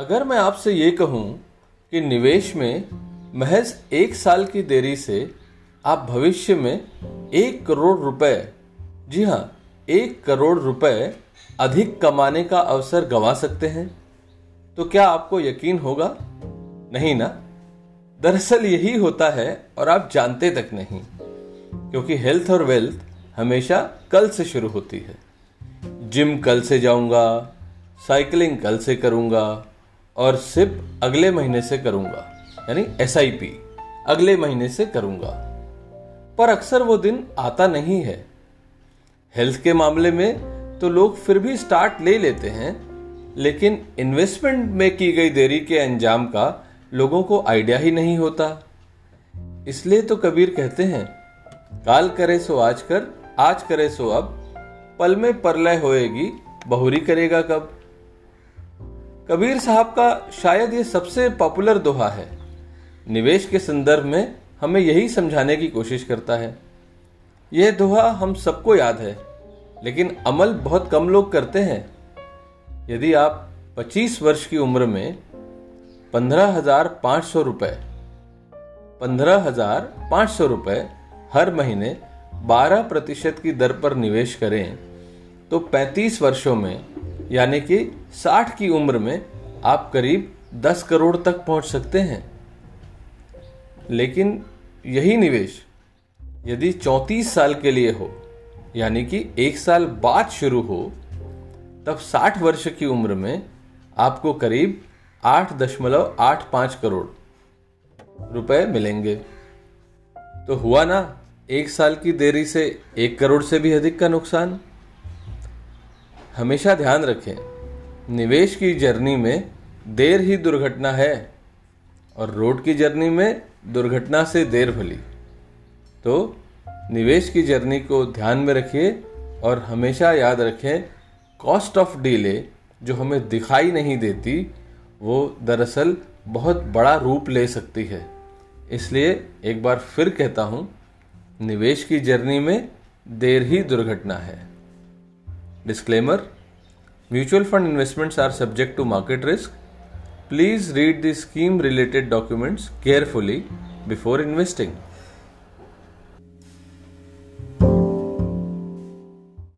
अगर मैं आपसे ये कहूँ कि निवेश में महज एक साल की देरी से आप भविष्य में एक करोड़ रुपए, जी हाँ एक करोड़ रुपए अधिक कमाने का अवसर गंवा सकते हैं तो क्या आपको यकीन होगा? नहीं ना। दरअसल यही होता है और आप जानते तक नहीं, क्योंकि हेल्थ और वेल्थ हमेशा कल से शुरू होती है। जिम कल से जाऊँगा, साइकिलिंग कल से करूँगा और सिप अगले महीने से करूँगा। यानी एसआईपी अगले महीने से करूँगा। पर अक्सर वो दिन आता नहीं है। हेल्थ के मामले में तो लोग फिर भी स्टार्ट ले लेते हैं, लेकिन इन्वेस्टमेंट में की गई देरी के अंजाम का लोगों को आइडिया ही नहीं होता। इसलिए तो कबीर कहते हैं, काल करे सो आज कर, आज करे सो अब, पल में परलय होएगी, बहुरी करेगा कब? कबीर साहब का शायद ये सबसे पॉपुलर दोहा है। निवेश के संदर्भ में हमें यही समझाने की कोशिश करता है। यह दोहा हम सबको याद है, लेकिन अमल बहुत कम लोग करते हैं। यदि आप 25 वर्ष की उम्र में पंद्रह हज़ार पाँच सौ रुपए, पंद्रह हज़ार पाँच सौ रुपए हर महीने 12 प्रतिशत की दर पर निवेश करें तो 35 वर्षों में यानी कि 60 की उम्र में आप करीब 10 करोड़ तक पहुँच सकते हैं। लेकिन यही निवेश यदि 34 साल के लिए हो, यानी कि एक साल बाद शुरू हो, तब 60 वर्ष की उम्र में आपको करीब आठ दशमलव आठ पाँच करोड़ रुपए मिलेंगे। तो हुआ ना, एक साल की देरी से एक करोड़ से भी अधिक का नुकसान। हमेशा ध्यान रखें। निवेश की जर्नी में देर ही दुर्घटना है और रोड की जर्नी में दुर्घटना से देर भली। तो निवेश की जर्नी को ध्यान में रखिए और हमेशा याद रखें, कॉस्ट ऑफ़ डीले जो हमें दिखाई नहीं देती, वो दरअसल बहुत बड़ा रूप ले सकती है। इसलिए एक बार फिर कहता हूँ, निवेश की जर्नी में देर ही दुर्घटना है। Disclaimer Mutual fund investments are subject to market risk. Please read the scheme related documents carefully before investing.